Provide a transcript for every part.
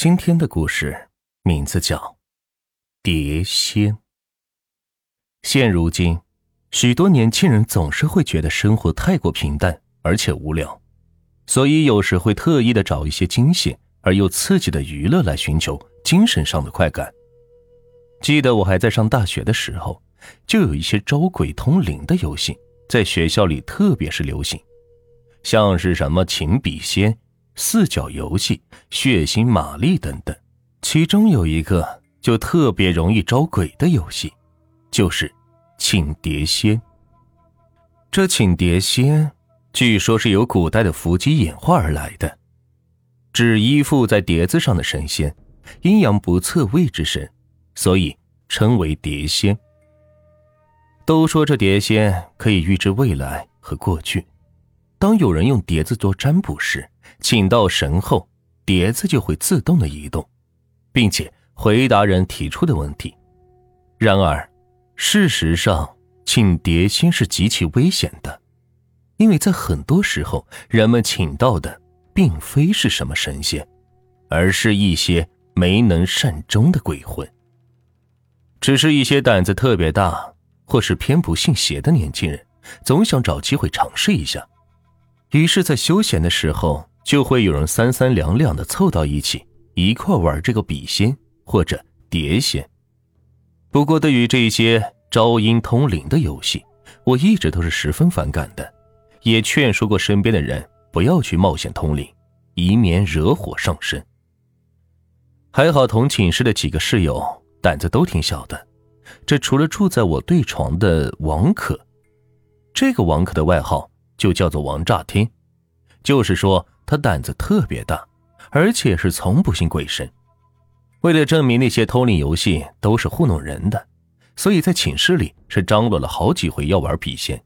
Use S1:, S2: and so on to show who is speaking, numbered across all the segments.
S1: 今天的故事名字叫《碟仙》。现如今，许多年轻人总是会觉得生活太过平淡而且无聊，所以有时会特意的找一些惊险而又刺激的娱乐来寻求精神上的快感。记得我还在上大学的时候，就有一些招鬼通灵的游戏在学校里特别是流行，像是什么请笔仙。四角游戏、血腥玛丽等等，其中有一个就特别容易招鬼的游戏，就是请碟仙。这请碟仙，据说是由古代的伏击演化而来的，指依附在碟子上的神仙，阴阳不测未之神，所以称为碟仙。都说这碟仙可以预知未来和过去，当有人用碟子做占卜时。请到神后，碟子就会自动的移动，并且回答人提出的问题。然而，事实上，请碟仙是极其危险的，因为在很多时候，人们请到的并非是什么神仙，而是一些没能善终的鬼魂。只是一些胆子特别大，或是偏不信邪的年轻人，总想找机会尝试一下，于是，在休闲的时候。就会有人三三两两的凑到一起，一块玩这个笔仙或者碟仙。不过，对于这些招阴通灵的游戏，我一直都是十分反感的，也劝说过身边的人不要去冒险通灵，以免惹火上身。还好同寝室的几个室友胆子都挺小的，这除了住在我对床的王可，这个王可的外号就叫做王炸天，就是说。他胆子特别大，而且是从不信鬼神。为了证明那些通灵游戏都是糊弄人的，所以在寝室里是张罗了好几回要玩笔仙，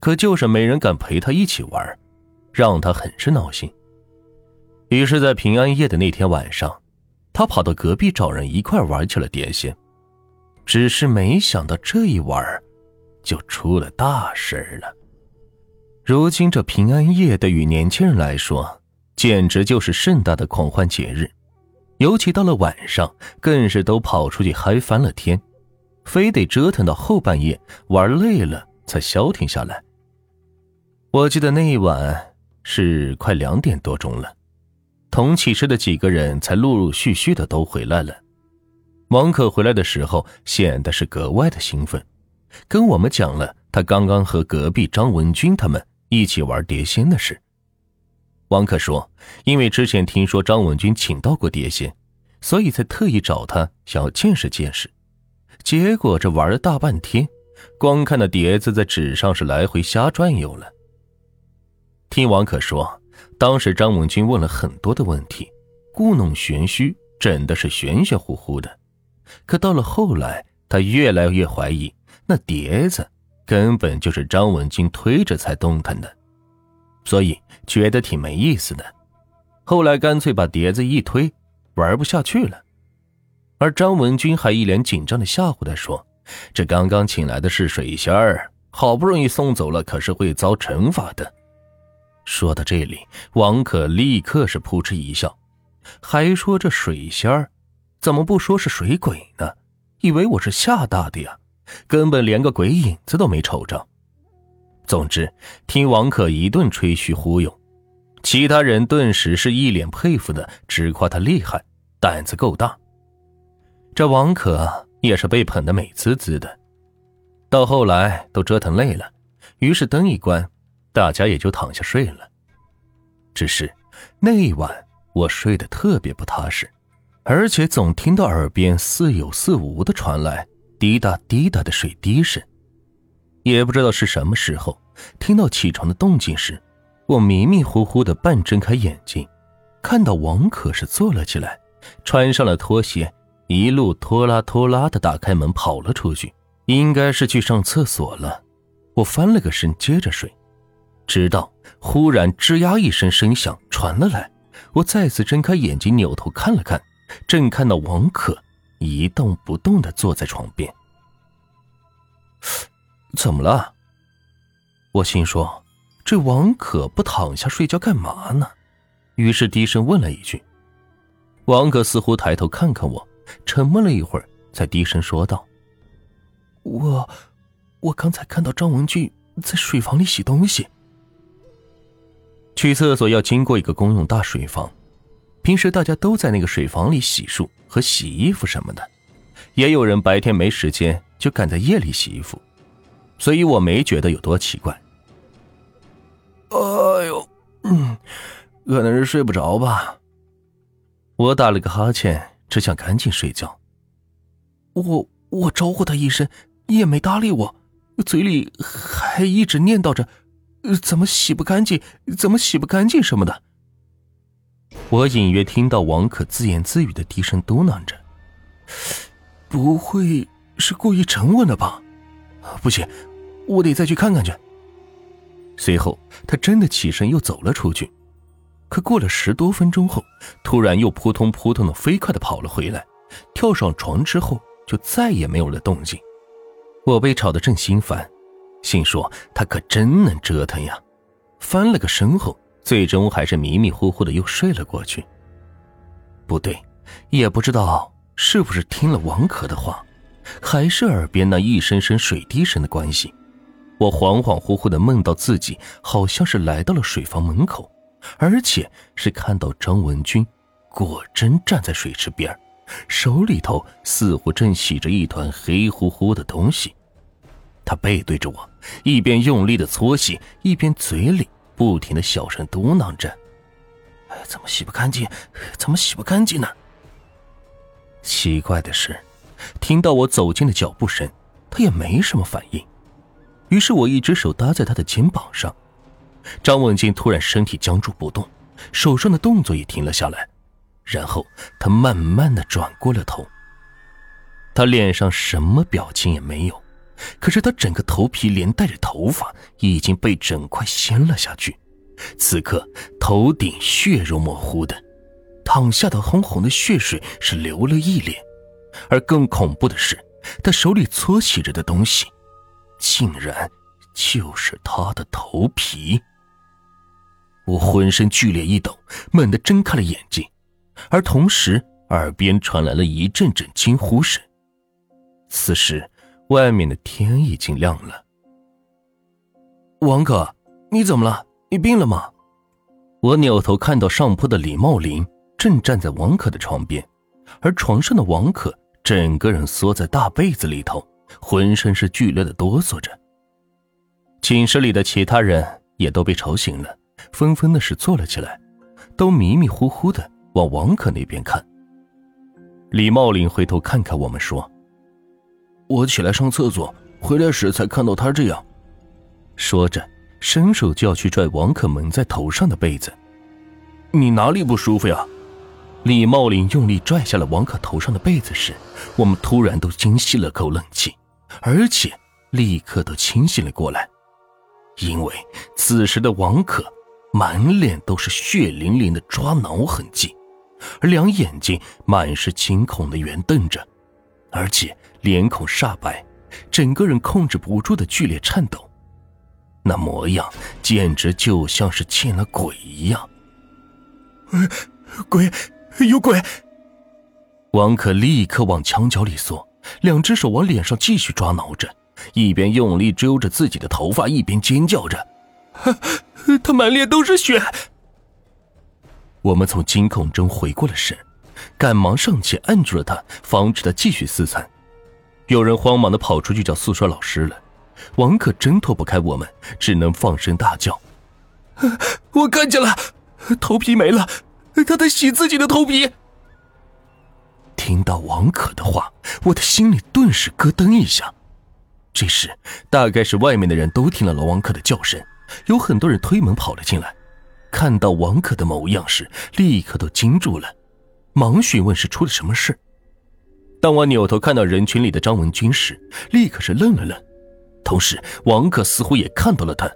S1: 可就是没人敢陪他一起玩，让他很是闹心。于是，在平安夜的那天晚上，他跑到隔壁找人一块玩起了碟仙。只是没想到这一玩，就出了大事了。如今这平安夜对于年轻人来说，简直就是盛大的狂欢节日，尤其到了晚上，更是都跑出去嗨翻了天，非得折腾到后半夜，玩累了才消停下来。我记得那一晚是快两点多钟了，同寝室的几个人才陆陆续续的都回来了。王可回来的时候显得是格外的兴奋，跟我们讲了他刚刚和隔壁张文军他们。一起玩碟仙的事。王可说：“因为之前听说张文军请到过碟仙，所以才特意找他，想要见识见识。结果这玩了大半天，光看那碟子在纸上是来回瞎转悠了。”听王可说，当时张文军问了很多的问题，故弄玄虚，整的是玄玄乎乎的。可到了后来，他越来越怀疑那碟子。根本就是张文军推着才动弹的，所以觉得挺没意思的。后来干脆把碟子一推，玩不下去了。而张文军还一脸紧张的吓唬他说：“这刚刚请来的是水仙儿，好不容易送走了，可是会遭惩罚的。”说到这里，王可立刻是扑哧一笑，还说：“这水仙儿怎么不说是水鬼呢？以为我是吓大的呀？”根本连个鬼影子都没瞅着。总之，听王可一顿吹嘘忽悠，其他人顿时是一脸佩服的，直夸他厉害，胆子够大。这王可也是被捧得美滋滋的。到后来都折腾累了，于是灯一关，大家也就躺下睡了。只是那一晚我睡得特别不踏实，而且总听到耳边似有似无的传来。滴答滴答的水滴声，也不知道是什么时候听到起床的动静时，我迷迷糊糊的半睁开眼睛，看到王可是坐了起来，穿上了拖鞋，一路拖拉拖拉的打开门跑了出去，应该是去上厕所了。我翻了个身接着睡，直到忽然吱呀一声声响传了来，我再次睁开眼睛扭头看了看，正看到王可。一动不动的坐在床边，怎么了？我心说，这王可不躺下睡觉干嘛呢？于是低声问了一句：“王可似乎抬头看看我，沉默了一会儿，才低声说道：“
S2: 我，我刚才看到张文俊在水房里洗东西。
S1: 去厕所要经过一个公用大水房，平时大家都在那个水房里洗漱和洗衣服什么的，也有人白天没时间就赶在夜里洗衣服，所以我没觉得有多奇怪。
S2: 哎呦，嗯，可能是睡不着吧。”
S1: 我打了个哈欠，只想赶紧睡觉。
S2: 我我招呼他一声，也没搭理我，嘴里还一直念叨着：“怎么洗不干净？怎么洗不干净？”什么的。
S1: 我隐约听到王可自言自语的低声嘟囔着：“
S2: 不会是故意沉稳的吧？不行，我得再去看看去。”
S1: 随后，他真的起身又走了出去。可过了十多分钟后，突然又扑通扑通的飞快的跑了回来，跳上床之后就再也没有了动静。我被吵得正心烦，心说他可真能折腾呀。翻了个身后，最终还是迷迷糊糊的又睡了过去。不对，也不知道是不是听了王可的话，还是耳边那一声声水滴声的关系，我恍恍惚惚的梦到自己好像是来到了水房门口。而且是看到张文军，果真站在水池边手里头似乎正洗着一团黑乎乎的东西。他背对着我，一边用力的搓洗，一边嘴里不停的小声嘟囔着：“哎
S2: 怎么洗不干净？怎么洗不干净呢？”
S1: 奇怪的是，听到我走近的脚步声，他也没什么反应。于是我一只手搭在他的肩膀上。张文静突然身体僵住不动，手上的动作也停了下来，然后他慢慢的转过了头。他脸上什么表情也没有，可是他整个头皮连带着头发已经被整块掀了下去，此刻头顶血肉模糊的，淌下的红红的血水是流了一脸，而更恐怖的是，他手里搓洗着的东西，竟然就是他的头皮。我浑身剧烈一抖，猛地睁开了眼睛，而同时耳边传来了一阵阵惊呼声。此时，外面的天已经亮了。
S2: 王哥，你怎么了？你病了吗？
S1: 我扭头看到上铺的李茂林正站在王可的床边，而床上的王可整个人缩在大被子里头，浑身是剧烈的哆嗦着。寝室里的其他人也都被吵醒了。纷纷的是坐了起来，都迷迷糊糊的往王可那边看。李茂林回头看看我们，说：“
S2: 我起来上厕所，回来时才看到他这样。”
S1: 说着，伸手就要去拽王可蒙在头上的被子。
S2: “你哪里不舒服呀？”
S1: 李茂林用力拽下了王可头上的被子时，我们突然都惊吸了口冷气，而且立刻都清醒了过来，因为此时的王可。满脸都是血淋淋的抓挠痕迹，而两眼睛满是惊恐的圆瞪着，而且脸孔煞白，整个人控制不住的剧烈颤抖，那模样简直就像是见了鬼一样。
S2: 鬼，有鬼！
S1: 王可立刻往墙角里缩，两只手往脸上继续抓挠着，一边用力揪着自己的头发，一边尖叫着。
S2: 他满脸都是血。
S1: 我们从惊恐中回过了神，赶忙上前按住了他，防止他继续撕残。有人慌忙的跑出去找宿舍老师了。王可挣脱不开我们，只能放声大叫：“
S2: 我看见了，头皮没了，他在洗自己的头皮。”
S1: 听到王可的话，我的心里顿时咯噔一下。这时，大概是外面的人都听了王可的叫声。有很多人推门跑了进来，看到王可的模样时，立刻都惊住了，忙询问是出了什么事。当我扭头看到人群里的张文军时，立刻是愣了愣，同时王可似乎也看到了他。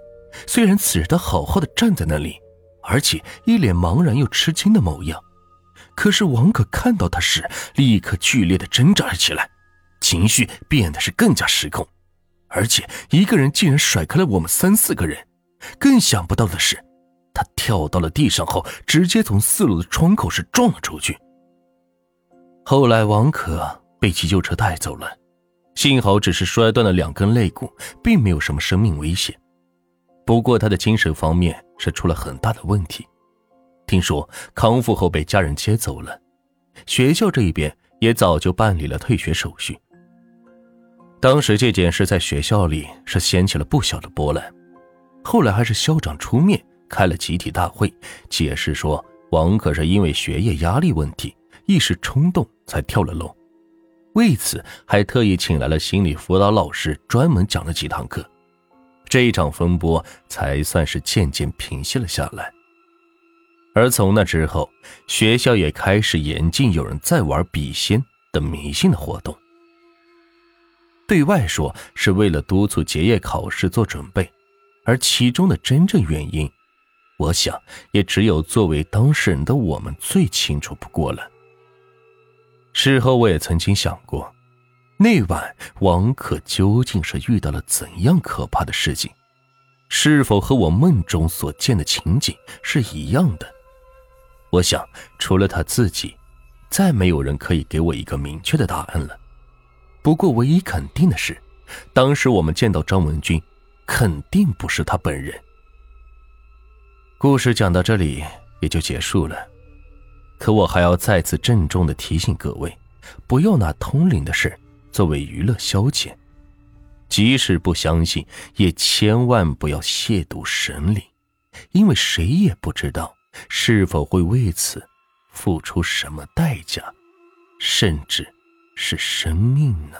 S1: 虽然此时他好好的站在那里，而且一脸茫然又吃惊的模样，可是王可看到他时，立刻剧烈的挣扎了起来，情绪变得是更加失控，而且一个人竟然甩开了我们三四个人。更想不到的是，他跳到了地上后，直接从四楼的窗口是撞了出去，后来王可被急救车带走了，幸好只是摔断了两根肋骨，并没有什么生命危险。不过他的精神方面是出了很大的问题，听说康复后被家人接走了，学校这一边也早就办理了退学手续。当时这件事在学校里是掀起了不小的波澜，后来还是校长出面开了集体大会，解释说王可是因为学业压力问题，一时冲动才跳了楼，为此还特意请来了心理辅导老师专门讲了几堂课。这一场风波才算是渐渐平息了下来，而从那之后，学校也开始严禁有人再玩笔仙等迷信的活动。对外说是为了督促结业考试做准备，而其中的真正原因，我想也只有作为当事人的我们最清楚不过了。事后我也曾经想过。那晚，王可究竟是遇到了怎样可怕的事情？是否和我梦中所见的情景是一样的？我想，除了他自己，再没有人可以给我一个明确的答案了。不过，唯一肯定的是，当时我们见到张文军，肯定不是他本人。故事讲到这里也就结束了。可我还要再次郑重的提醒各位，不要拿通灵的事。作为娱乐消遣，即使不相信，也千万不要亵渎神灵，因为谁也不知道是否会为此付出什么代价，甚至是生命呢？